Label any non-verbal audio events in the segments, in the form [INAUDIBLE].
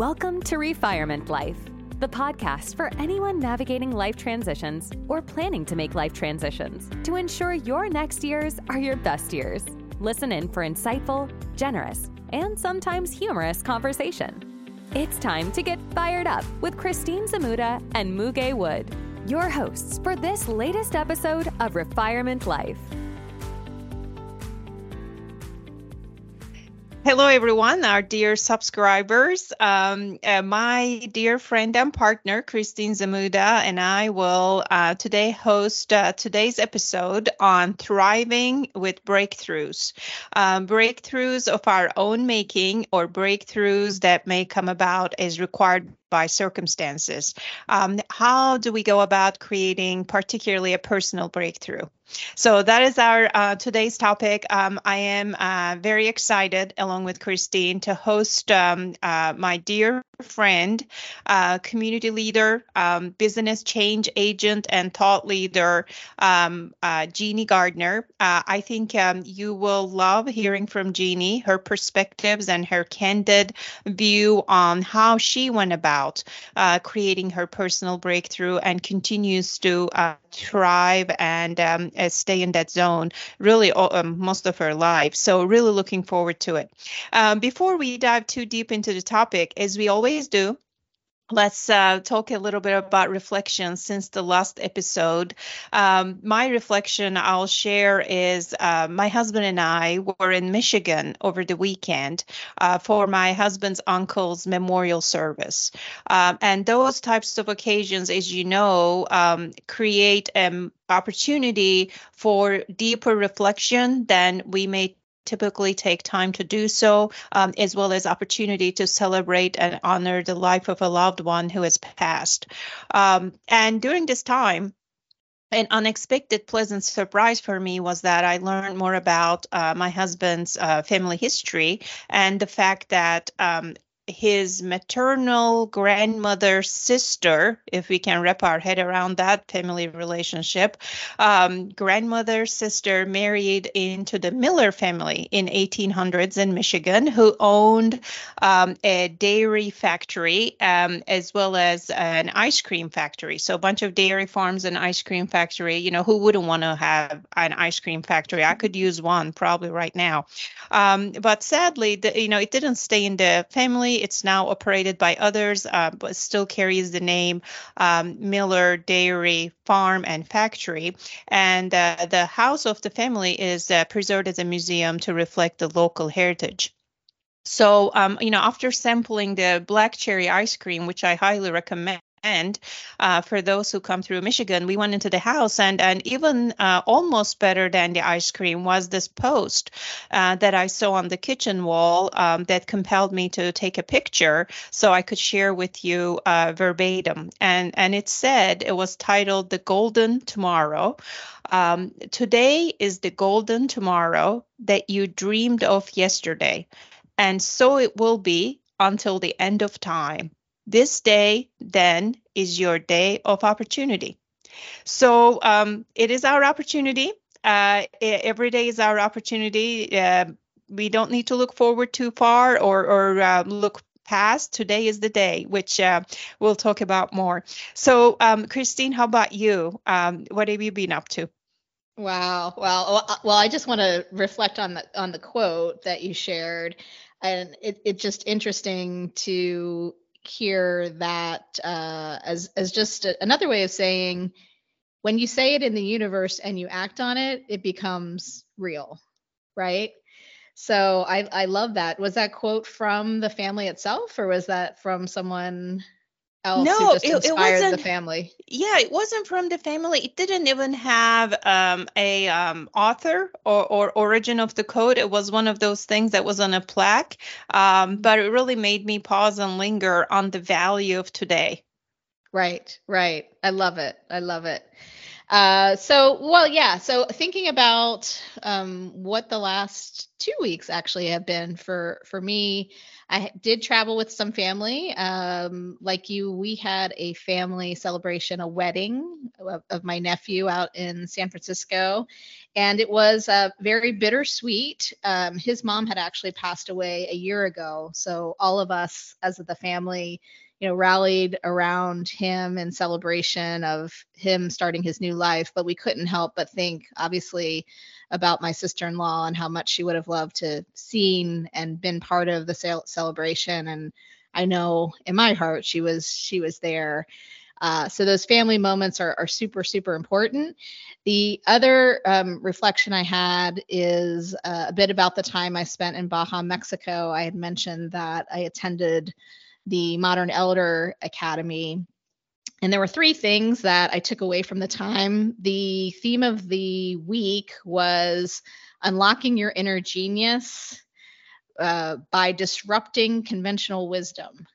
Welcome to Refirement Life, the podcast for anyone navigating life transitions or planning to make life transitions to ensure your next years are your best years. Listen in for insightful, generous, and sometimes humorous conversation. It's time to get fired up with Christine Zamuda and Muge Wood, your hosts for this latest episode of Refirement Life. Hello, everyone, our dear subscribers. Um, uh, my dear friend and partner, Christine Zamuda, and I will uh, today host uh, today's episode on thriving with breakthroughs. Um, breakthroughs of our own making or breakthroughs that may come about as required by circumstances. Um, how do we go about creating, particularly, a personal breakthrough? So that is our uh, today's topic. Um, I am uh, very excited, along with Christine, to host um, uh, my dear friend, uh, community leader, um, business change agent, and thought leader, um, uh, Jeannie Gardner. Uh, I think um, you will love hearing from Jeannie, her perspectives, and her candid view on how she went about creating her personal breakthrough and continues to thrive and um, uh, stay in that zone really all, um, most of her life. So, really looking forward to it. Um, before we dive too deep into the topic, as we always do, Let's uh, talk a little bit about reflection since the last episode. Um, my reflection I'll share is uh, my husband and I were in Michigan over the weekend uh, for my husband's uncle's memorial service. Um, and those types of occasions, as you know, um, create an opportunity for deeper reflection than we may typically take time to do so, um, as well as opportunity to celebrate and honor the life of a loved one who has passed. Um, and during this time, an unexpected pleasant surprise for me was that I learned more about uh, my husband's uh, family history and the fact that um, his maternal grandmother's sister, if we can wrap our head around that family relationship, um, grandmother sister married into the Miller family in 1800s in Michigan, who owned um, a dairy factory um, as well as an ice cream factory. So a bunch of dairy farms and ice cream factory. You know, who wouldn't want to have an ice cream factory? I could use one probably right now. Um, but sadly, the, you know, it didn't stay in the family it's now operated by others, uh, but still carries the name um, Miller Dairy Farm and Factory. And uh, the house of the family is uh, preserved as a museum to reflect the local heritage. So, um, you know, after sampling the black cherry ice cream, which I highly recommend, and uh, for those who come through Michigan, we went into the house, and and even uh, almost better than the ice cream was this post uh, that I saw on the kitchen wall um, that compelled me to take a picture so I could share with you uh, verbatim. And and it said it was titled "The Golden Tomorrow." Um, Today is the golden tomorrow that you dreamed of yesterday, and so it will be until the end of time. This day, then, is your day of opportunity. So um, it is our opportunity. Uh, every day is our opportunity. Uh, we don't need to look forward too far or, or uh, look past. Today is the day, which uh, we'll talk about more. So, um, Christine, how about you? Um, what have you been up to? Wow. Well, uh, well, I just want to reflect on the on the quote that you shared, and it, it's just interesting to hear that uh, as as just a, another way of saying when you say it in the universe and you act on it, it becomes real, right? So I I love that. Was that quote from the family itself, or was that from someone else no, it, it wasn't, the family? Yeah, it wasn't from the family. It didn't even have um, a um, author or, or origin of the code. It was one of those things that was on a plaque, um, but it really made me pause and linger on the value of today. Right, right. I love it. I love it. Uh, so, well, yeah. So, thinking about um, what the last two weeks actually have been for for me, I did travel with some family. Um, like you, we had a family celebration, a wedding of, of, my nephew out in San Francisco. and it was uh, very bittersweet. Um, his mom had actually passed away a year ago, so all of us, as of the family, you know, rallied around him in celebration of him starting his new life. But we couldn't help but think, obviously, about my sister-in-law and how much she would have loved to seen and been part of the celebration. And I know in my heart she was she was there. Uh, so those family moments are, are super, super important. The other um, reflection I had is uh, a bit about the time I spent in Baja, Mexico. I had mentioned that I attended the Modern Elder Academy. And there were three things that I took away from the time. The theme of the week was unlocking your inner genius uh, by disrupting conventional wisdom.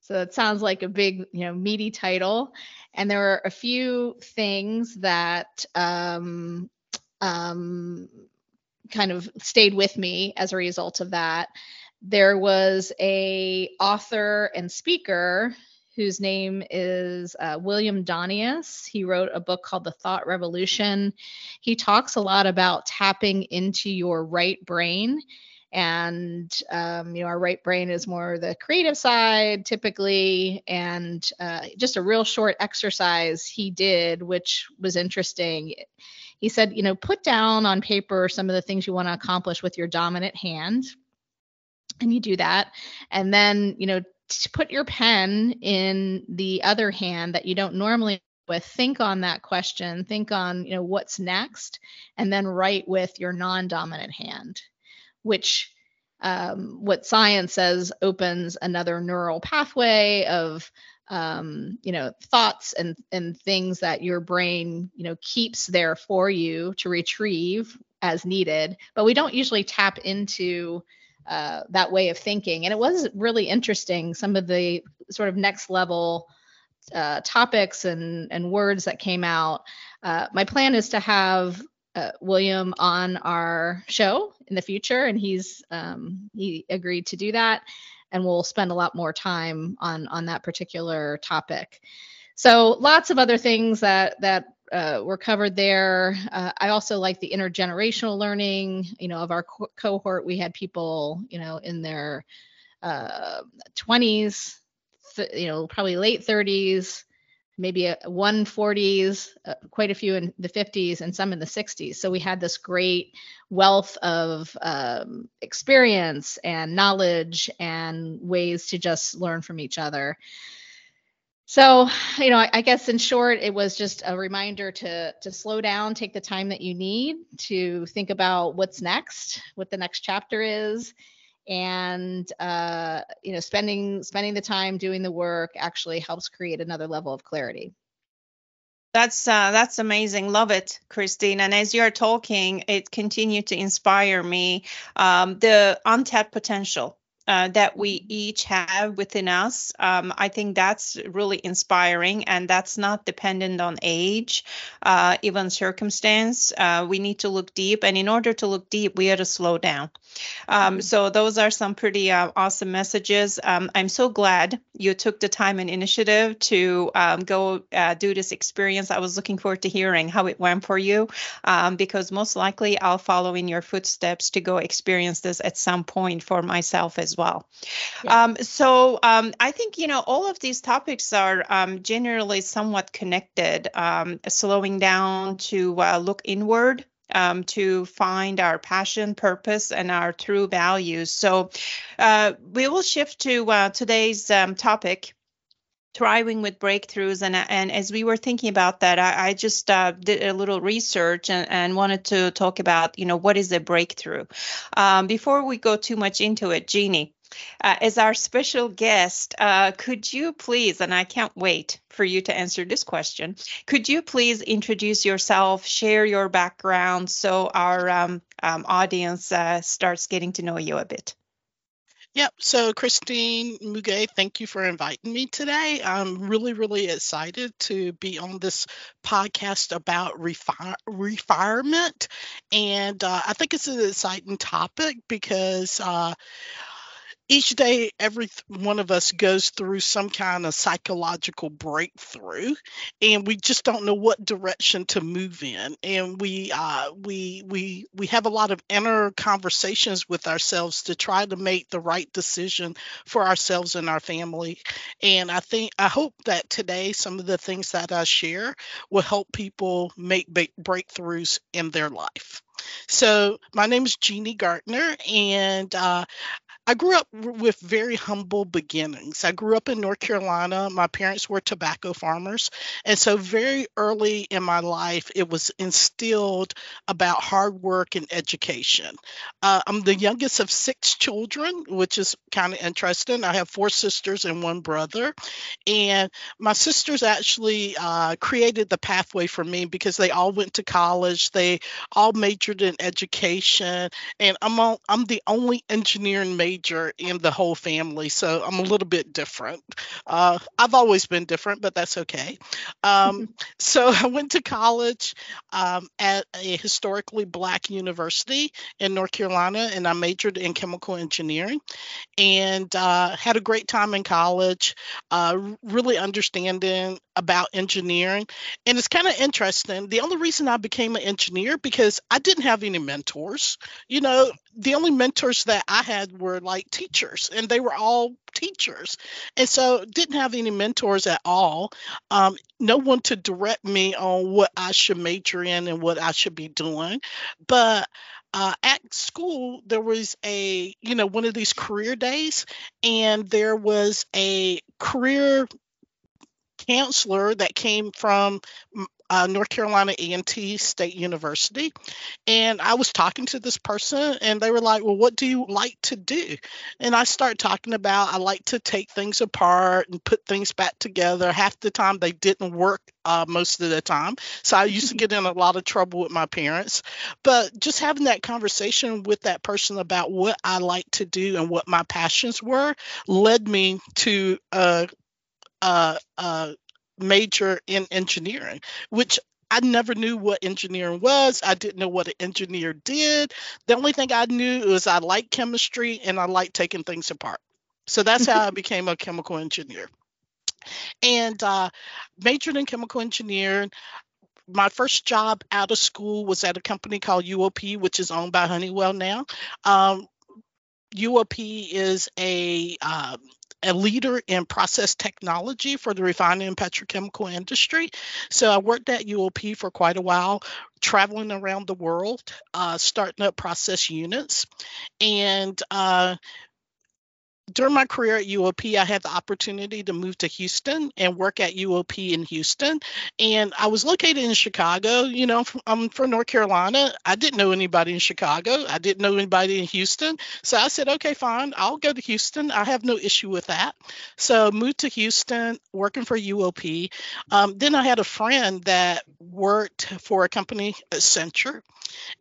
So it sounds like a big, you know, meaty title. And there were a few things that um, um, kind of stayed with me as a result of that. There was a author and speaker whose name is uh, William Donius. He wrote a book called The Thought Revolution. He talks a lot about tapping into your right brain and um, you know our right brain is more the creative side typically and uh, just a real short exercise he did which was interesting he said you know put down on paper some of the things you want to accomplish with your dominant hand and you do that. And then you know to put your pen in the other hand that you don't normally with. Think on that question. Think on you know what's next and then write with your non-dominant hand which um, what science says opens another neural pathway of um, you know thoughts and and things that your brain you know keeps there for you to retrieve as needed. But we don't usually tap into uh, that way of thinking and it was really interesting some of the sort of next level uh, topics and and words that came out uh, my plan is to have uh, William on our show in the future, and he's um, he agreed to do that, and we'll spend a lot more time on on that particular topic. So lots of other things that that uh, were covered there. Uh, I also like the intergenerational learning. You know, of our co- cohort, we had people, you know, in their uh, 20s, th- you know, probably late 30s, maybe a 140s, uh, quite a few in the 50s, and some in the 60s. So we had this great wealth of um, experience and knowledge and ways to just learn from each other. So, you know, I, I, guess in short, it was just a reminder to to slow down, take the time that you need to think about what's next, what the next chapter is, and uh, you know spending spending the time doing the work actually helps create another level of clarity. That's uh, that's amazing. Love it christine. And as you're talking it continued to inspire me. Um, the untapped potential uh, that we each have within us. Um, I think that's really inspiring, and that's not dependent on age, uh, even circumstance. Uh, we need to look deep, and in order to look deep, we have to slow down. Um, mm-hmm. so those are some pretty uh, awesome messages. Um, I'm so glad you took the time and initiative to um, go uh, do this experience. I was looking forward to hearing how it went for you, um, because most likely I'll follow in your footsteps to go experience this at some point for myself as well. Yeah. Um, so um, I think you know all of these topics are um, generally somewhat connected. Um, slowing down to uh, look inward. Um, to find our passion, purpose, and our true values. So, uh, we will shift to uh, today's um, topic, thriving with breakthroughs and and as we were thinking about that i, I just uh, did a little research and, and wanted to talk about you know what is a breakthrough um, before we go too much into it jeannie uh, as our special guest, uh, could you please, and I can't wait for you to answer this question, could you please introduce yourself, share your background so our um, um, audience uh, starts getting to know you a bit? Yep. So, Christine Muge, thank you for inviting me today. I'm really, really excited to be on this podcast about refi- refirement. And uh, I think it's an exciting topic because uh, each day, every one of us goes through some kind of psychological breakthrough, and we just don't know what direction to move in. And we uh, we we we have a lot of inner conversations with ourselves to try to make the right decision for ourselves and our family. And I think I hope that today some of the things that I share will help people make breakthroughs in their life. So, my name is Jeannie Gardner, and uh, I grew up with very humble beginnings. I grew up in North Carolina. My parents were tobacco farmers. And so, very early in my life, it was instilled about hard work and education. Uh, I'm the youngest of six children, which is kind of interesting. I have four sisters and one brother. And my sisters actually uh, created the pathway for me because they all went to college, they all majored in education. And I'm, all, I'm the only engineering major major in the whole family, so I'm a little bit different. Uh, I've always been different, but that's okay. Um, [LAUGHS] so [LAUGHS] I went to college um, at a historically black university in North Carolina, and I majored in chemical engineering, and uh, had a great time in college. Uh, really understanding about engineering, and it's kind of interesting. The only reason I became an engineer because I didn't have any mentors. You know, the only mentors that I had were like teachers, and they were all teachers, and so didn't have any mentors at all. Um, no one to direct me on what I should major in and what I should be doing, but. Uh, at school there was a you know one of these career days and there was a career counselor that came from uh, North Carolina A&T State University, and I was talking to this person, and they were like, "Well, what do you like to do?" And I started talking about I like to take things apart and put things back together. Half the time they didn't work uh, most of the time, so I used to [LAUGHS] get in a lot of trouble with my parents. But just having that conversation with that person about what I like to do and what my passions were led me to uh, uh, uh, major in engineering, which I never knew what engineering was. I didn't know what an engineer did. The only thing I knew was I liked chemistry and I liked taking things apart. So that's how I [LAUGHS] became a chemical engineer. And uh, majored in chemical engineering. My first job out of school was at a company called UOP, which is owned by Honeywell now. Um, UOP is a um, a leader in process technology for the refining and petrochemical industry. So I worked at UOP for quite a while, traveling around the world, uh, starting up process units. And uh, during my career at UOP, I had the opportunity to move to Houston and work at UOP in Houston. And I was located in Chicago. You know, I'm from North Carolina. I didn't know anybody in Chicago. I didn't know anybody in Houston. So I said, okay, fine, I'll go to Houston. I have no issue with that. So moved to Houston, working for UOP. Um, then I had a friend that worked for a company, Accenture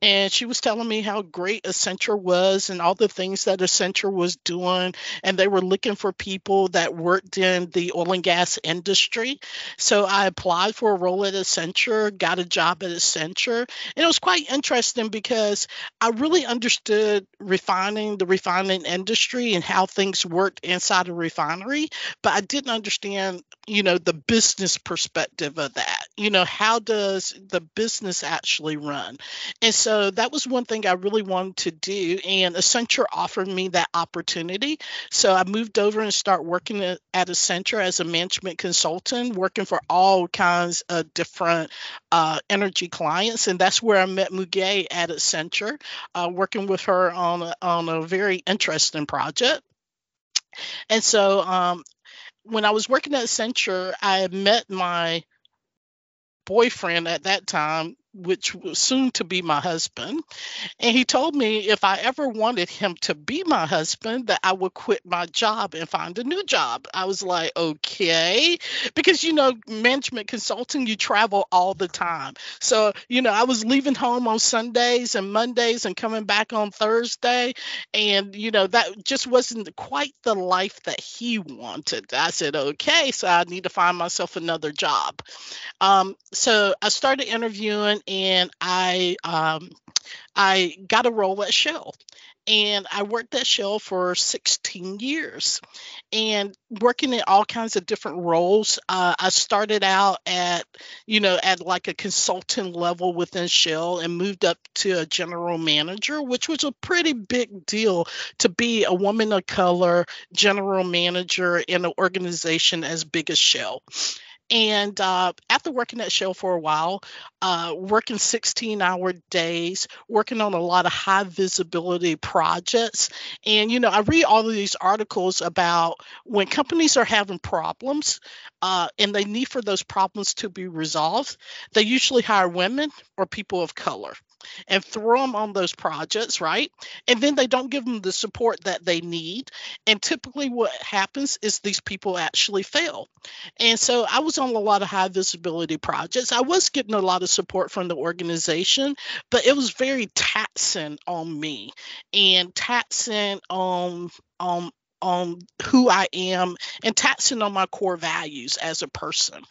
and she was telling me how great Accenture was and all the things that Accenture was doing. And they were looking for people that worked in the oil and gas industry. So I applied for a role at Accenture, got a job at Accenture. And it was quite interesting because I really understood refining, the refining industry, and how things worked inside a refinery. But I didn't understand, you know, the business perspective of that. You know, how does the business actually run? And so that was one thing I really wanted to do. And Accenture offered me that opportunity. So I moved over and start working at, Accenture as a management consultant, working for all kinds of different uh, energy clients. And that's where I met Muge at Accenture, uh, working with her on a, on a very interesting project. And so um, when I was working at Accenture, I met my boyfriend at that time which was soon to be my husband. And he told me if I ever wanted him to be my husband, that I would quit my job and find a new job. I was like, okay. Because, you know, management consulting, you travel all the time. So, you know, I was leaving home on Sundays and Mondays and coming back on Thursday. And, you know, that just wasn't quite the life that he wanted. I said, okay, so I need to find myself another job. Um, so I started interviewing and I um, I got a role at Shell. and I worked at Shell for 16 years and working in all kinds of different roles. Uh, I started out at, you know, at like a consultant level within Shell and moved up to a general manager, which was a pretty big deal to be a woman of color general manager in an organization as big as Shell. And uh, after working at Shell for a while, uh, working 16 hour days, working on a lot of high visibility projects. And, you know, I read all of these articles about when companies are having problems uh, and they need for those problems to be resolved, they usually hire women or people of color and throw them on those projects, right? And then they don't give them the support that they need. And typically, what happens is these people actually fail. And so I was on a lot of high visibility projects. I was getting a lot of support from the organization, but it was very taxing on me and taxing on on on who I am and taxing on my core values as a person.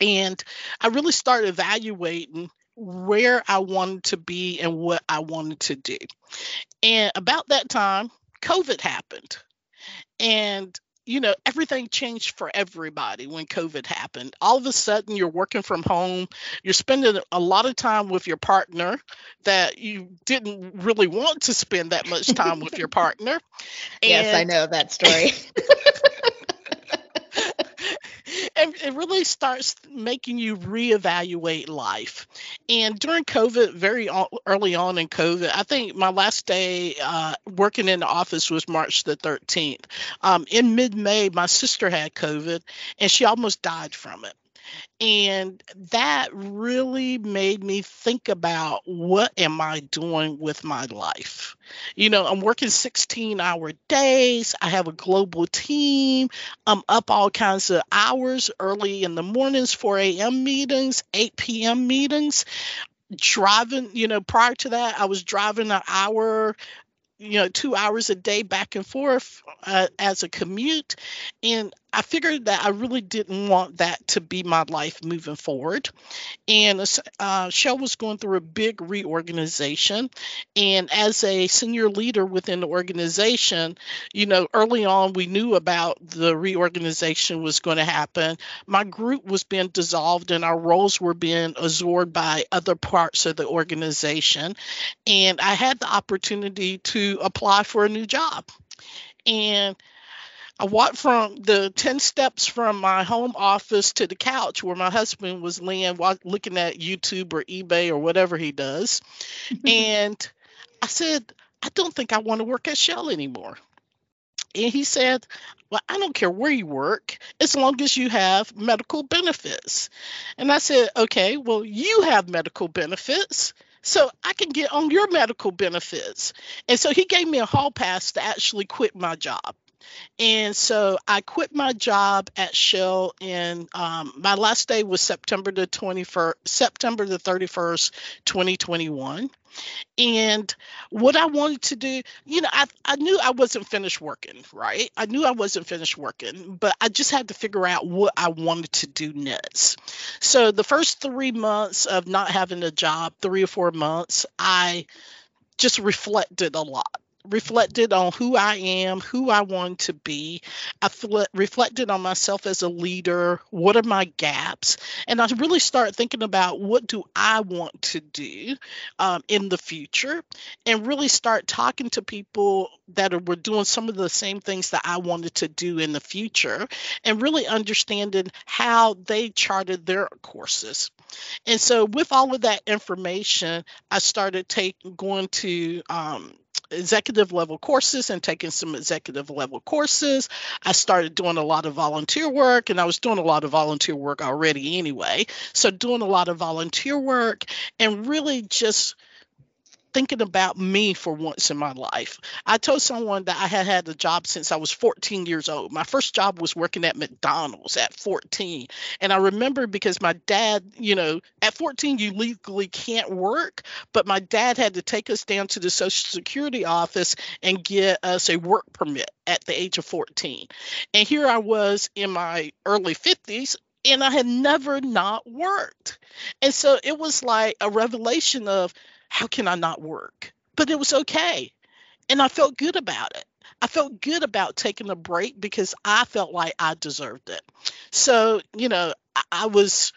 And I really started evaluating where I wanted to be and what I wanted to do. And about that time, COVID happened. And you know, everything changed for everybody when COVID happened. All of a sudden, you're working from home. You're spending a lot of time with your partner that you didn't really want to spend that much time with your [LAUGHS] partner. And, yes, I know that story. [LAUGHS] and it really starts making you reevaluate life. And during COVID, very early on in COVID, I think my last day uh, working in the office was March the 13th. Um, in mid May, my sister had COVID and she almost died from it. And that really made me think about what am I doing with my life? You know, I'm working 16 hour days. I have a global team. I'm up all kinds of hours early in the mornings, 4 a.m. meetings, 8 p.m. meetings driving you know prior to that i was driving an hour you know two hours a day back and forth uh, as a commute and i figured that i really didn't want that to be my life moving forward. And uh, shell was going through a big reorganization. And as a senior leader within the organization you know early on we knew about the reorganization was going to happen. My group was being dissolved and our roles were being absorbed by other parts of the organization. And i had the opportunity to apply for a new job. And I walked from the 10 steps from my home office to the couch where my husband was laying looking at YouTube or eBay or whatever he does. [LAUGHS] and I said, I don't think I want to work at Shell anymore. And he said, Well, I don't care where you work as long as you have medical benefits. And I said, Okay, well, you have medical benefits so I can get on your medical benefits. And so he gave me a hall pass to actually quit my job. And so I quit my job at Shell and um, my last day was September the 21st, September the 31st, 2021. And what I wanted to do, you know, I, I knew I wasn't finished working, right? I knew I wasn't finished working, but I just had to figure out what I wanted to do next. So the first three months of not having a job, three or four months, I just reflected a lot reflected on who I am, who I want to be. I reflected on myself as a leader. What are my gaps? And I really start thinking about what do I want to do um, in the future, and really start talking to people that are, were doing some of the same things that I wanted to do in the future, and really understanding how they charted their courses. And so, with all of that information, I started taking going to um, executive level courses and taking some executive level courses. I started doing a lot of volunteer work, and I was doing a lot of volunteer work already anyway. So, doing a lot of volunteer work and really just thinking about me for once in my life. I told someone that I had had a job since I was 14 years old. My first job was working at McDonald's at 14. And I remember because my dad, you know, at 14, you legally can't work, but my dad had to take us down to the Social Security office and get us a work permit at the age of 14. And here I was in my early 50s and I had never not worked. And so it was like a revelation of how can I not work? But it was okay. and I felt good about it. I felt good about taking a break because I felt like I deserved it. So, you know, I, I was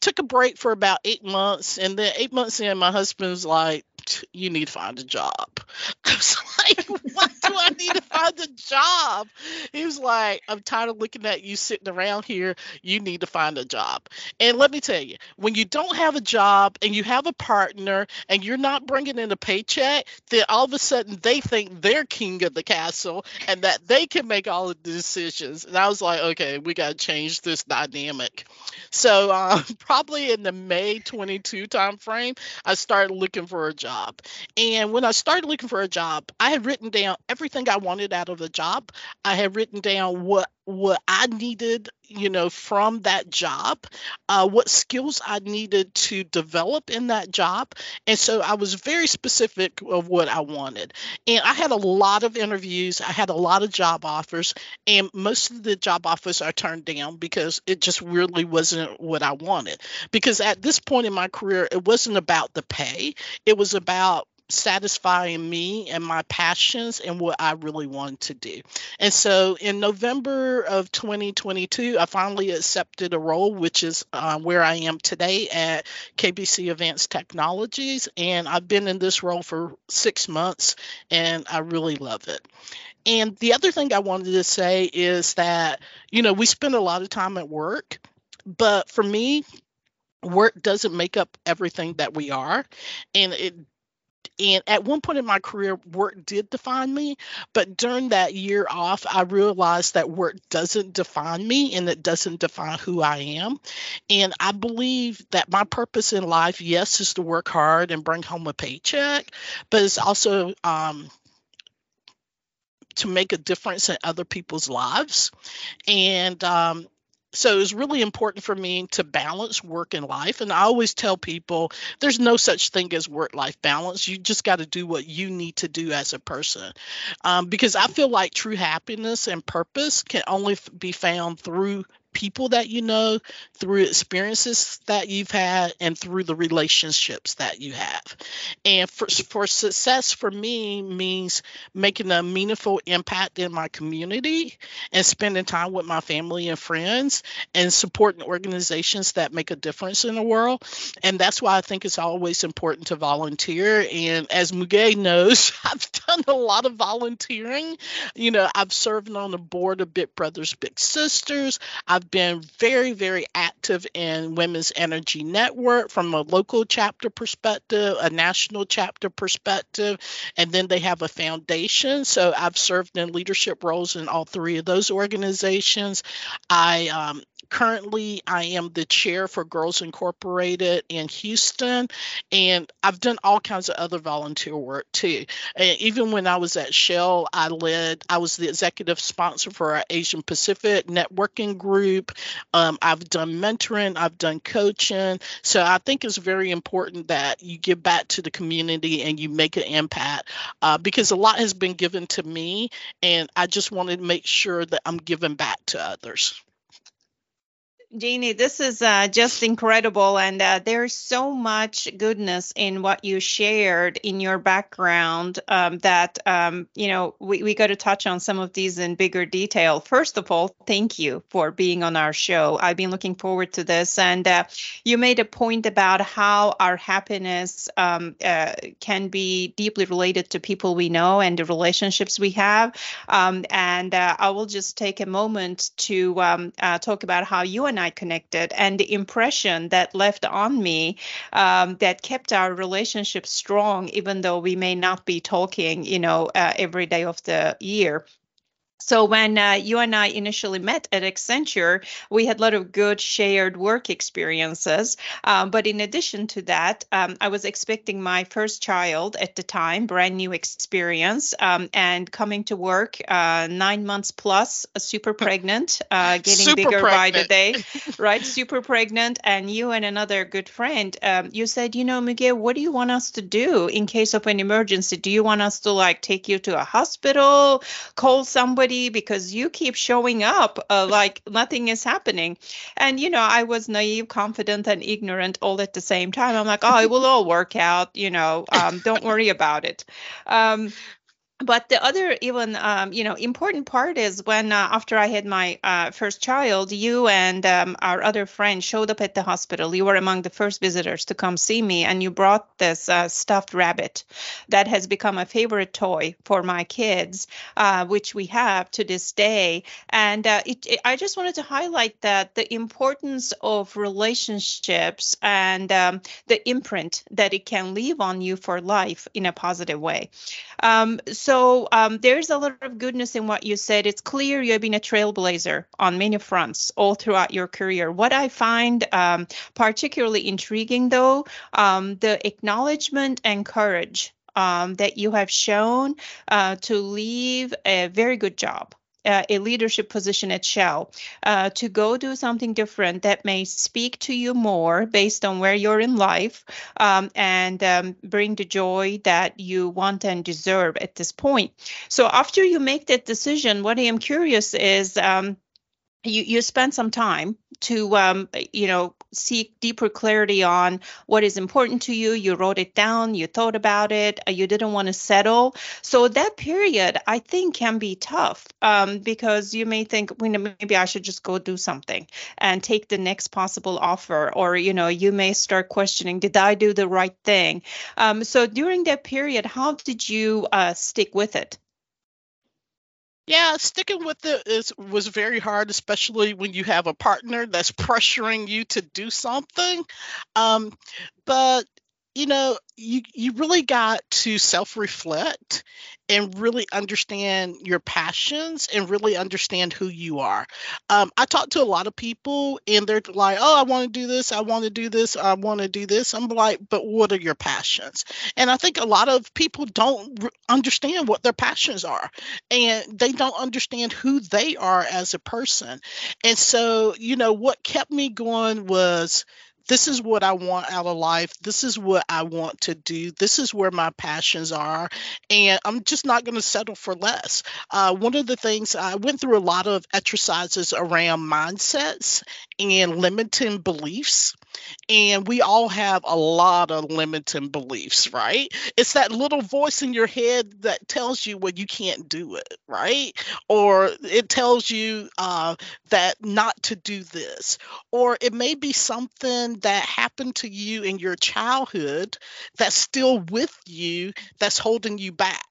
took a break for about eight months and then eight months in my husband's like you need to find a job. [LAUGHS] I was like, [LAUGHS] what [LAUGHS] do I need to find a job? He was like, I'm tired of looking at you sitting around here. You need to find a job. And let me tell you, when you don't have a job and you have a partner and you're not bringing in a paycheck, then all of a sudden they think they're king of the castle and that they can make all the decisions. And I was like, okay, we got to change this dynamic. So um, [LAUGHS] probably in the May 22 timeframe, I started looking for a job. And when I started looking for a job, I had written down everything I wanted out of the job. I had written down what what I needed, you know, from that job, uh, what skills I needed to develop in that job. And so I was very specific of what I wanted. And I had a lot of interviews, I had a lot of job offers, and most of the job offers I turned down because it just really wasn't what I wanted. Because at this point in my career, it wasn't about the pay, it was about satisfying me and my passions and what I really wanted to do. And so in November of 2022, I finally accepted a role, which is uh, where I am today at KBC Advanced Technologies. And I've been in this role for six months and I really love it. And the other thing I wanted to say is that, you know, we spend a lot of time at work, but for me, work doesn't make up everything that we are and it and at one point in my career, work did define me. But during that year off, I realized that work doesn't define me and it doesn't define who I am. And I believe that my purpose in life, yes, is to work hard and bring home a paycheck, but it's also um, to make a difference in other people's lives. And um, so it's really important for me to balance work and life and i always tell people there's no such thing as work life balance. You just got to do what you need to do as a person. Um, because i feel like true happiness and purpose can only be found through people that you know, through experiences that you've had, and through the relationships that you have. And for, for success for me means making a meaningful impact in my community and spending time with my family and friends and supporting organizations that make a difference in the world. And that's why I think it's always important to volunteer. And as Muge knows, [LAUGHS] I've done a lot of volunteering. You know, I've served on the board of Big Brothers Big Sisters. I've I've been very, very active in Women's Energy Network from a local chapter perspective, a national chapter perspective, and then they have a foundation. So I've served in leadership roles in all three of those organizations. I um, currently I am the chair for Girls Incorporated in Houston, and I've done all kinds of other volunteer work too. And even when I was at Shell, I led, I was the executive sponsor for our Asian Pacific networking group. Um, I've done mentoring, I've done coaching. So I think it's very important that you give back to the community and you make an impact uh, because a lot has been given to me, and I just wanted to make sure that I'm giving back to others. Jeannie, this is uh, just incredible. And uh, there's so much goodness in what you shared in your background um, that, um, you know, we, we got to touch on some of these in bigger detail. First of all, thank you for being on our show. I've been looking forward to this. And uh, you made a point about how our happiness um, uh, can be deeply related to people we know and the relationships we have. Um, and uh, I will just take a moment to um, uh, talk about how you and I I connected and the impression that left on me um, that kept our relationship strong, even though we may not be talking, you know, uh, every day of the year. So when uh, you and I initially met at Accenture, we had a lot of good shared work experiences. Um, but in addition to that, um, I was expecting my first child at the time, brand new experience, um, and coming to work uh, nine months plus, uh, super [LAUGHS] pregnant, uh, getting super bigger pregnant. by the day, [LAUGHS] right? Super pregnant. And you and another good friend, um, you said, you know, Miguel, what do you want us to do in case of an emergency? Do you want us to like take you to a hospital, call somebody? Because you keep showing up uh, [LAUGHS] like nothing is happening. And, you know, I was naive, confident, and ignorant all at the same time. I'm like, oh, it will all work out, you know, um, don't worry about it. Um, but the other even um, you know important part is when uh, after i had my uh, first child you and um, our other friend showed up at the hospital. You were among the first visitors to come see me and you brought this uh, stuffed rabbit that has become a favorite toy for my kids uh, which we have to this day. And uh, it, it, i just wanted to highlight that the importance of relationships and um, the imprint that it can leave on you for life in a positive way. Um, so um, there's a lot of goodness in what you said. It's clear you have been a trailblazer on many fronts all throughout your career. What I find um, particularly intriguing, though, um, the acknowledgement and courage um, that you have shown uh, to leave a very good job uh, a leadership position at Shell uh, to go do something different that may speak to you more based on where you're in life um, and um, bring the joy that you want and deserve at this point. So after you make that decision, what I am curious is um, you you spend some time to um, you know seek deeper clarity on what is important to you. You wrote it down you thought about it uh, you didn't want to settle. So that period i think can be tough um, because you may think well, maybe i should just go do something and take the next possible offer or you know you may start questioning did i do the right thing? Um, so during that period how did you uh, stick with it yeah, sticking with it is was very hard, especially when you have a partner that's pressuring you to do something. Um, but you know, you you really got to self-reflect and really understand your passions and really understand who you are. Um, I talk to a lot of people and they're like, "Oh, I want to do this. I want to do this. I want to do this." I'm like, "But what are your passions?" And I think a lot of people don't understand what their passions are, and they don't understand who they are as a person. And so, you know, what kept me going was this is what I want out of life. This is what I want to do. This is where my passions are. And I'm just not going to settle for less. Uh, one of the things I went through a lot of exercises around mindsets and limiting beliefs. And we all have a lot of limiting beliefs, right? It's that little voice in your head that tells you, well, you can't do it, right? Or it tells you uh, that not to do this. Or it may be something that happened to you in your childhood that's still with you, that's holding you back,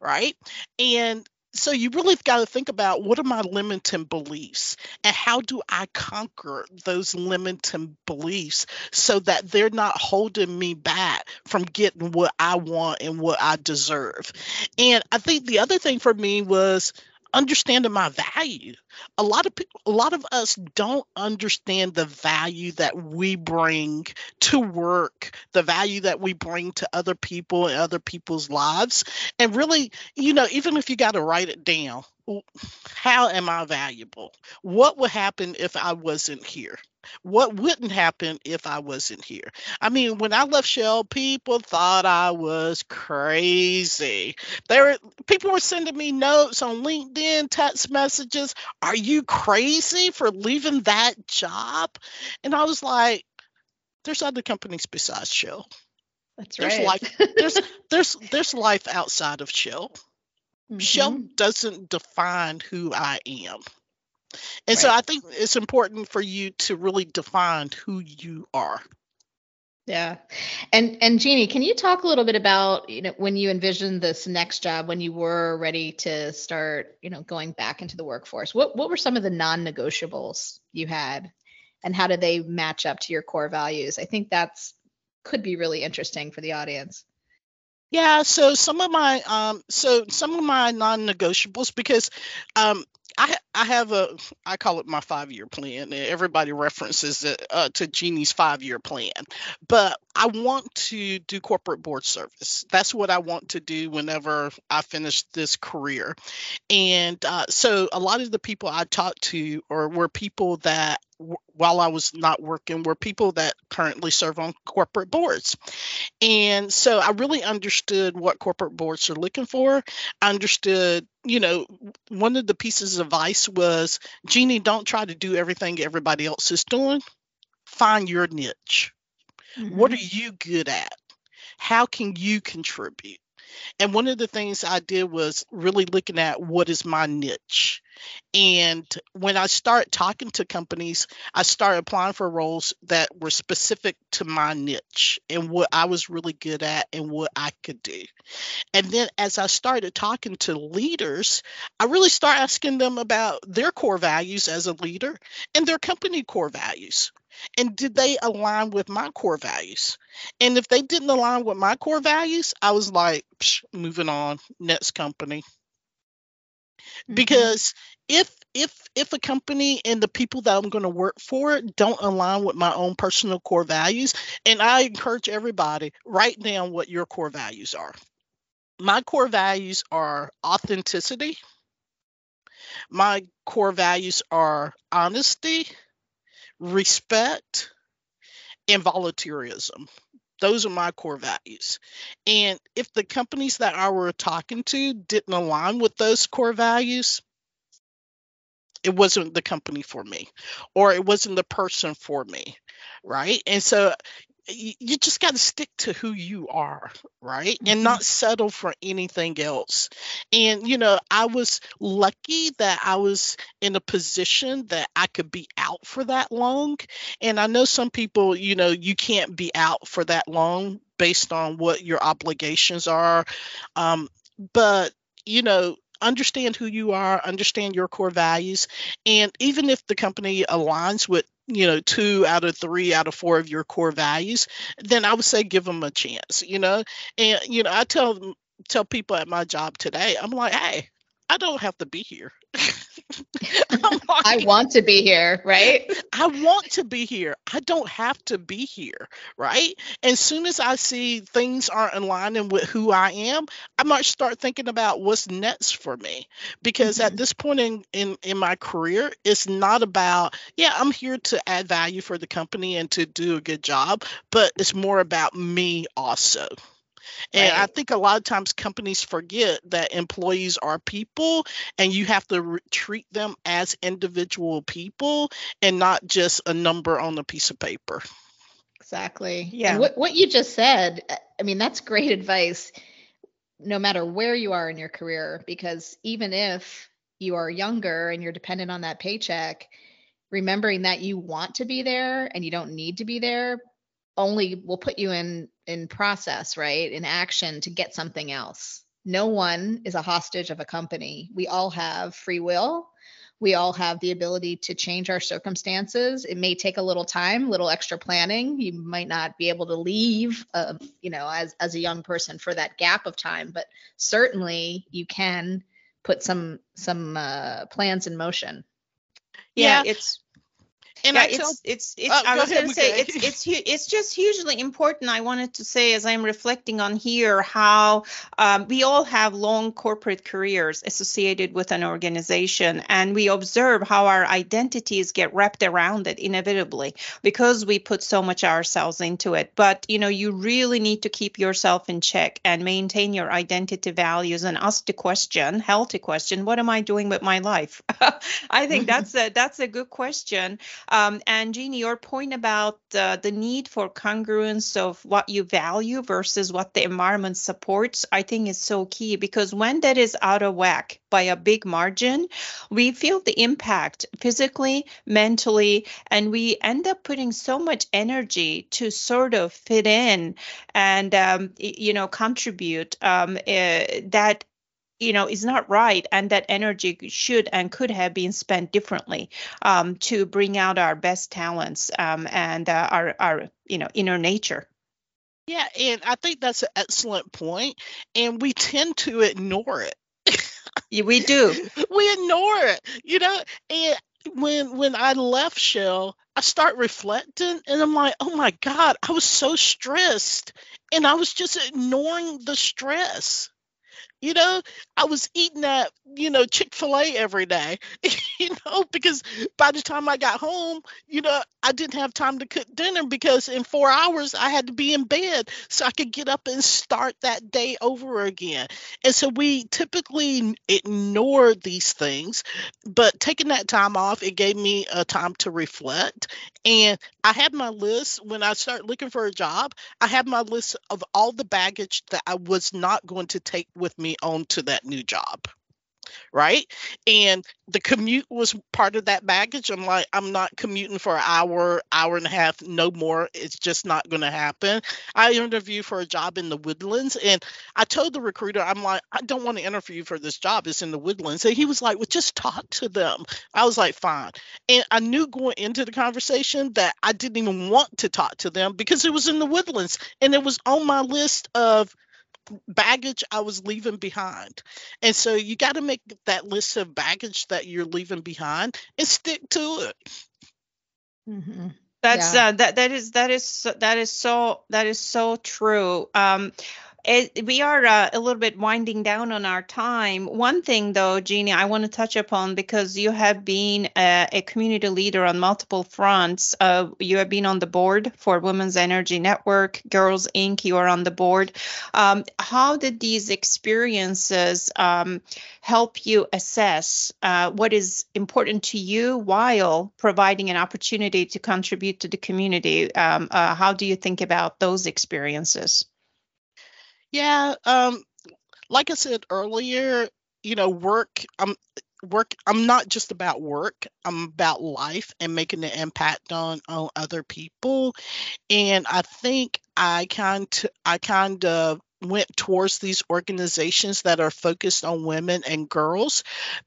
right? And so you really got to think about what are my limiting beliefs and how do I conquer those limiting beliefs so that they're not holding me back from getting what I want and what I deserve. And I think the other thing for me was understanding my value. A lot of people, a lot of us don't understand the value that we bring to work, the value that we bring to other people and other people's lives. And really, you know, even if you got to write it down, how am I valuable? What would happen if I wasn't here? What wouldn't happen if I wasn't here? I mean, when I left Shell, people thought I was crazy. There, people were sending me notes on LinkedIn, text messages. Are you crazy for leaving that job? And I was like, there's other companies besides Shell. That's there's right. life. There's there's there's life outside of Shell. Mm-hmm. Shell doesn't define who I am. And right. so I think it's important for you to really define who you are. Yeah. And and Jeannie, can you talk a little bit about, you know, when you envisioned this next job when you were ready to start, you know, going back into the workforce? What what were some of the non-negotiables you had and how did they match up to your core values? I think that's could be really interesting for the audience. Yeah, so some of my um so some of my non-negotiables because um I I have a I call it my five year plan. Everybody references it uh, to Jeannie's five year plan, but I want to do corporate board service. That's what I want to do whenever I finish this career, and uh, so a lot of the people I talked to or were people that while I was not working were people that currently serve on corporate boards. And so I really understood what corporate boards are looking for. I understood, you know, one of the pieces of advice was Jeannie, don't try to do everything everybody else is doing. Find your niche. Mm-hmm. What are you good at? How can you contribute? And one of the things I did was really looking at what is my niche. And when I start talking to companies, I started applying for roles that were specific to my niche and what I was really good at and what I could do. And then as I started talking to leaders, I really start asking them about their core values as a leader and their company core values. And did they align with my core values? And if they didn't align with my core values, I was like, moving on, next company. Mm-hmm. Because if if if a company and the people that I'm going to work for don't align with my own personal core values, and I encourage everybody write down what your core values are. My core values are authenticity. My core values are honesty, respect, and volunteerism. Those are my core values. And if the companies that I were talking to didn't align with those core values, it wasn't the company for me or it wasn't the person for me right and so you just got to stick to who you are, right? Mm-hmm. And not settle for anything else. And, you know, I was lucky that I was in a position that I could be out for that long. And I know some people, you know, you can't be out for that long based on what your obligations are. Um, but, you know, understand who you are, understand your core values, and even if the company aligns with you know two out of three out of four of your core values then i would say give them a chance you know? And you know i tell tell people at my job today i'm like hey i don't have to be here [LAUGHS] [LAUGHS] [LAUGHS] I want to be here, right? [LAUGHS] I want to be here. I don't have to be here, right? As soon as I see things aren't aligning with who I am, I might start thinking about what's next for me. Because mm-hmm. at this point in, in in my career, it's not about, yeah, I'm here to add value for the company and to do a good job, but it's more about me also. And right. I think a lot of times companies forget that employees are people and you have to re- treat them as individual people and not just a number on a piece of paper. Exactly. Yeah. And what, what you just said, uh, I mean, that's great advice no matter where you are in your career, because even if you are younger and you're dependent on that paycheck, remembering that you want to be there and you don't need to be there only will put you in in process, right? In action to get something else. No one is a hostage of a company. We all have free will. We all have the ability to change our circumstances. It may take a little time, a little extra planning. You might not be able to leave, uh, you know, as as a young person for that gap of time, but certainly you can put some some uh, plans in motion. Yeah, yeah, it's and yeah, I tell, it's it's it's. Uh, I was going to say it's it's it's just hugely important. I wanted to say as I'm reflecting on here how um, we all have long corporate careers associated with an organization, and we observe how our identities get wrapped around it inevitably because we put so much ourselves into it. But you know, you really need to keep yourself in check and maintain your identity values and ask the question, healthy question, what am I doing with my life? [LAUGHS] I think [LAUGHS] that's a that's a good question. Um, and Jeannie, your point about uh, the need for congruence of what you value versus what the environment supports, I think is so key because when that is out of whack by a big margin, we feel the impact physically, mentally, and we end up putting so much energy to sort of fit in and um, you know contribute um, uh, that you know is not right and that energy should and could have been spent differently um, to bring out our best talents um, and uh, our our you know inner nature. Yeah and i think that's an excellent point and we tend to ignore it. We do. [LAUGHS] We ignore it you know and when when i left shell i start reflecting and i'm like oh my god i was so stressed and i was just ignoring the stress you know, I was eating that, you know, Chick fil A every day, [LAUGHS] you know, because by the time I got home, you know, I didn't have time to cook dinner because in four hours I had to be in bed so I could get up and start that day over again. And so we typically ignore these things, but taking that time off, it gave me a time to reflect. And I had my list when I started looking for a job, I had my list of all the baggage that I was not going to take with me onto that new job right? And the commute was part of that baggage. I'm like, I'm not commuting for an hour, hour and a half, no more. It's just not going to happen. I interviewed for a job in the woodlands and I told the recruiter, I'm like, I don't want to interview for this job. It's in the woodlands. And he was like, well, just talk to them. I was like, fine. And I knew going into the conversation that I didn't even want to talk to them because it was in the woodlands and it was on my list of baggage I was leaving behind. And so you got to make that list of baggage that you're leaving behind and stick to it. Mm-hmm. That's yeah. uh, that that is that is that is so that is so true. Um, it, we are uh, a little bit winding down on our time. One thing, though, Jeannie, I want to touch upon because you have been a, a community leader on multiple fronts. Uh, you have been on the board for Women's Energy Network, Girls Inc. You are on the board. Um, how did these experiences um, help you assess uh, what is important to you while providing an opportunity to contribute to the community? Um, uh, how do you think about those experiences? Yeah, um, like I said earlier, you know, work. I'm work. I'm not just about work. I'm about life and making an impact on on other people. And I think I kind I kind of went towards these organizations that are focused on women and girls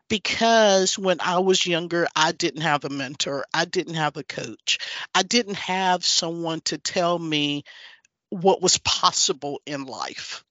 because when I was younger, I didn't have a mentor, I didn't have a coach, I didn't have someone to tell me what was possible in life.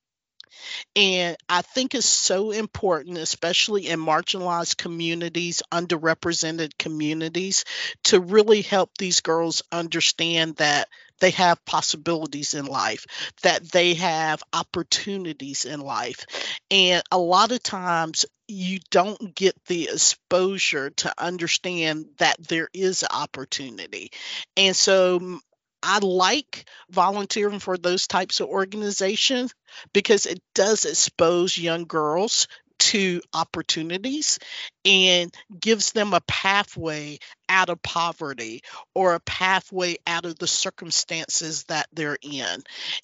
And I think it's so important, especially in marginalized communities, underrepresented communities, to really help these girls understand that they have possibilities in life, that they have opportunities in life. And a lot of times you don't get the exposure to understand that there is opportunity. And so I like volunteering for those types of organizations because it does expose young girls to opportunities and gives them a pathway out of poverty or a pathway out of the circumstances that they're in.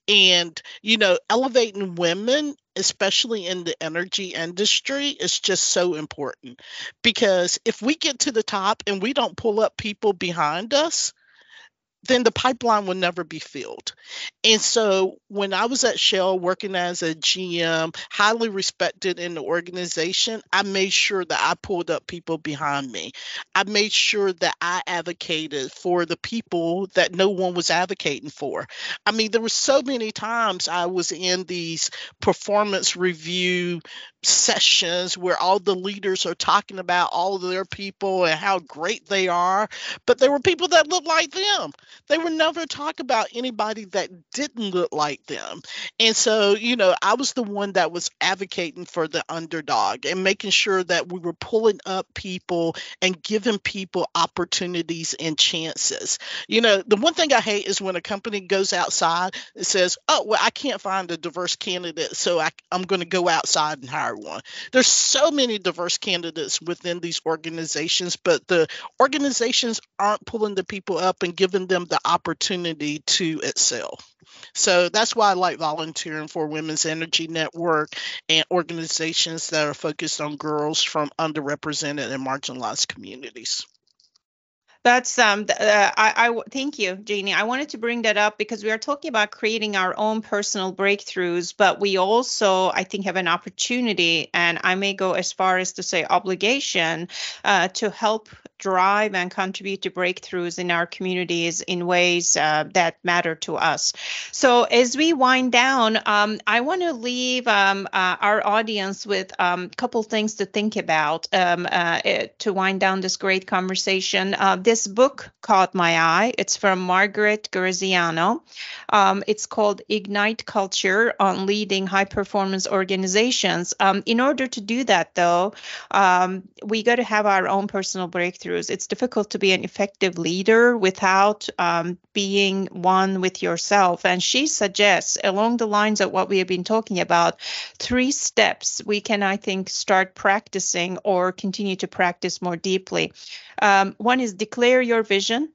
And, you know, elevating women, especially in the energy industry, is just so important because if we get to the top and we don't pull up people behind us, then the pipeline will never be filled. And so when I was at Shell working as a GM, highly respected in the organization, I made sure that I pulled up people behind me. I made sure that I advocated for the people that no one was advocating for. I mean, there were so many times I was in these performance review sessions where all the leaders are talking about all of their people and how great they are, but there were people that looked like them. They would never talk about anybody that didn't look like them. And so, you know, I was the one that was advocating for the underdog and making sure that we were pulling up people and giving people opportunities and chances. You know, the one thing I hate is when a company goes outside and says, oh, well, I can't find a diverse candidate, so I, I'm going to go outside and hire one. There's so many diverse candidates within these organizations, but the organizations aren't pulling the people up and giving them the opportunity to excel. So that's why I like volunteering for Women's Energy Network and organizations that are focused on girls from underrepresented and marginalized communities. That's um. Uh, I, I thank you, Jeannie. I wanted to bring that up because we are talking about creating our own personal breakthroughs, but we also, I think, have an opportunity, and I may go as far as to say obligation, uh, to help drive and contribute to breakthroughs in our communities in ways uh, that matter to us. So, as we wind down, um, I want to leave um, uh, our audience with a um, couple things to think about um, uh, eh, to wind down this great conversation. Uh, this book caught my eye. It's from Margaret Graziano. Um, it's called Ignite Culture on Leading High Performance Organizations. Um, in order to do that, though, we got to have our own personal It's difficult to be an effective leader without um, being one with yourself. And she suggests, along the lines of what we have been talking about, three steps we can, I think, start practicing or continue to practice more deeply. Um, one is declare your vision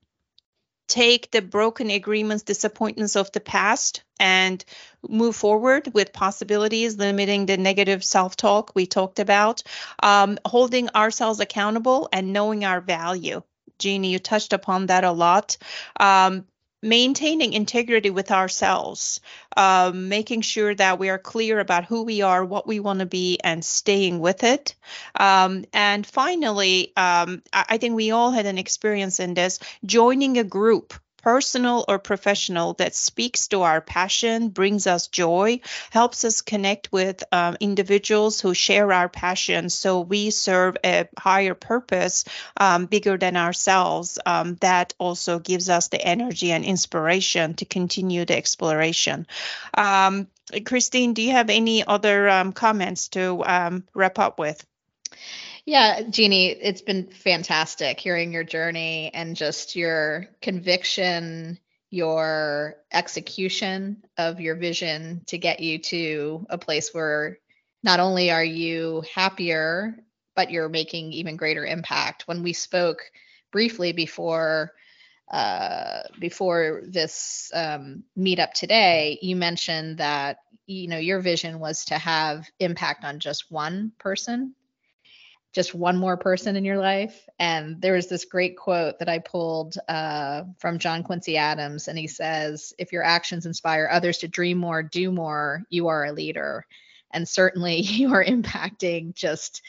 take the broken agreements, disappointments of the past, and move forward with possibilities, limiting the negative self talk we talked about, um, holding ourselves accountable, and knowing our value. Jeannie, you touched upon that a lot. Um, maintaining integrity with ourselves, um, making sure that we are clear about who we are, what we want to be, and staying with it. Um, and finally, um, I, I think we all had an experience in this joining a group personal or professional, that speaks to our passion, brings us joy, helps us connect with um, individuals who share our passion. So we serve a higher purpose, um, bigger than ourselves. Um, that also gives us the energy and inspiration to continue the exploration. Um, Christine, do you have any other um, comments to um, wrap up with? Yeah, Jeannie, it's been fantastic hearing your journey and just your conviction, your execution of your vision to get you to a place where not only are you happier, but you're making even greater impact. When we spoke briefly before uh, before this um, meetup today, you mentioned that you know your vision was to have impact on just one person just one more person in your life. And there was this great quote that I pulled uh, from John Quincy Adams, and he says, If your actions inspire others to dream more, do more, you are a leader. And certainly [LAUGHS] you are impacting just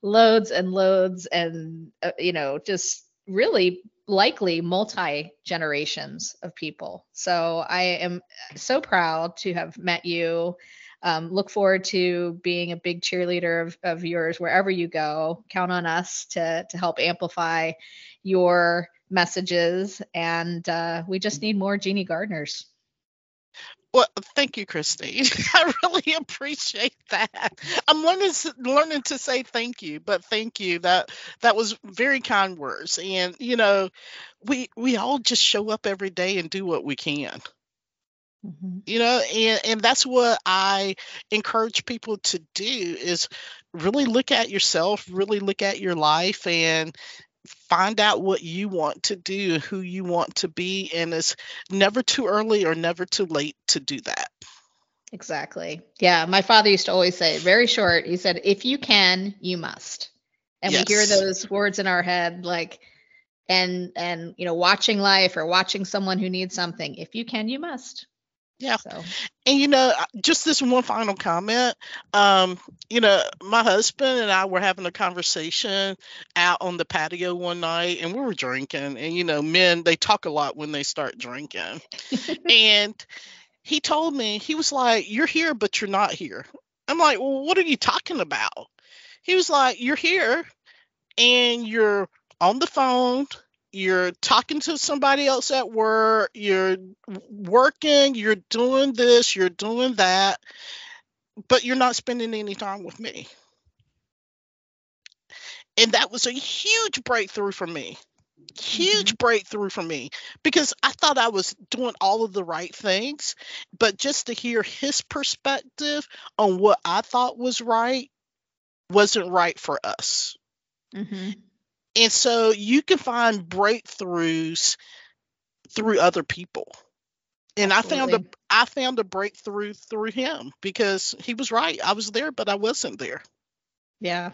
loads and loads and, uh, you know, just really likely multi generations of people. So I am so proud to have met you um, look forward to being a big cheerleader of, of yours wherever you go. Count on us to to help amplify your messages, and uh, we just need more Jeannie Gardners. Well, thank you, Christine. [LAUGHS] I really appreciate that. I'm learning learning to say thank you, but thank you. That that was very kind words. And you know, we we all just show up every day and do what we can. Mm-hmm. You know, and and that's what I encourage people to do is really look at yourself, really look at your life and find out what you want to do, who you want to be and it's never too early or never too late to do that. Exactly. Yeah, my father used to always say, very short, he said if you can, you must. And yes. we hear those words in our head like and and you know watching life or watching someone who needs something if you can you must yeah. So. And you know, just this one final comment. Um, you know, my husband and I were having a conversation out on the patio one night and we were drinking and you know, men they talk a lot when they start drinking. [LAUGHS] and he told me, he was like, You're here, but you're not here. I'm like, Well, what are you talking about? He was like, You're here and you're on the phone you're talking to somebody else at work, you're working, you're doing this, you're doing that, but you're not spending any time with me. And that was a huge breakthrough for me. Huge mm-hmm. breakthrough for me because I thought I was doing all of the right things, but just to hear his perspective on what I thought was right wasn't right for us. Mm-hmm. And so you can find breakthroughs through other people. And Absolutely. I found a I found a breakthrough through him because he was right. I was there, but I wasn't there. Yeah.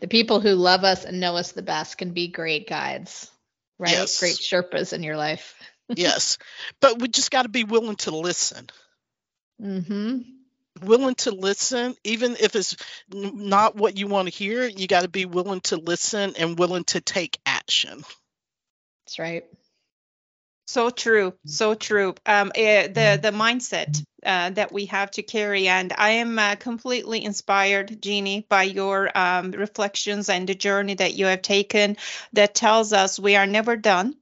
The people who love us and know us the best can be great guides, right? Yes. Great Sherpas in your life. [LAUGHS] yes. But we just got to be willing to listen. Mm-hmm willing to listen even if it's not what you want to hear you got to be willing to listen and willing to take action. That's right. So true, so true. Um, eh, the the mindset uh, that we have to carry, and I am uh, completely inspired, Jeannie, by your um, reflections and the journey that you have taken. That tells us we are never done.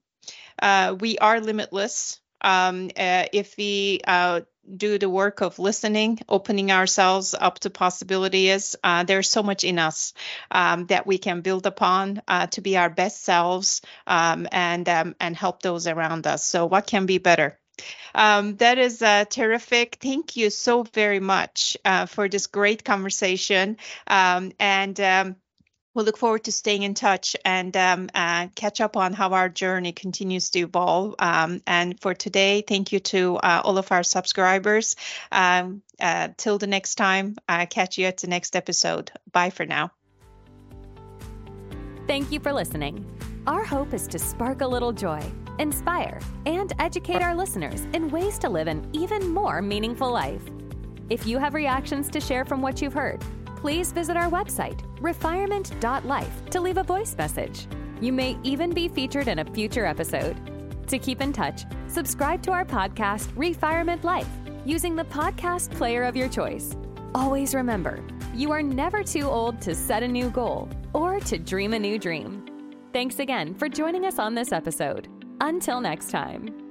Uh, we are limitless. Um, uh, if we uh, do the work of listening, opening ourselves up to possibilities. Uh, there's so much in us um, that we can build upon uh, to be our best selves um, and um, and help those around us. So, what can be better? Um, that is uh, terrific. Thank you so very much uh, for this great conversation. Um, and um, we'll look forward to staying in touch and um, uh, catch up on how our journey continues to evolve. Um, and for today, thank you to uh, all of our subscribers. Um, uh, till the next time, catch you at the next episode. Bye for now. Thank you for listening. Our hope is to spark a little joy, inspire, and educate our listeners in ways to live an even more meaningful life. If you have reactions to share from what you've heard, please visit our website, refirement.life, to leave a voice message. You may even be featured in a future episode. To keep in touch, subscribe to our podcast, Refirement Life, using the podcast player of your choice. Always remember, you are never too old to set a new goal or to dream a new dream. Thanks again for joining us on this episode. Until next time.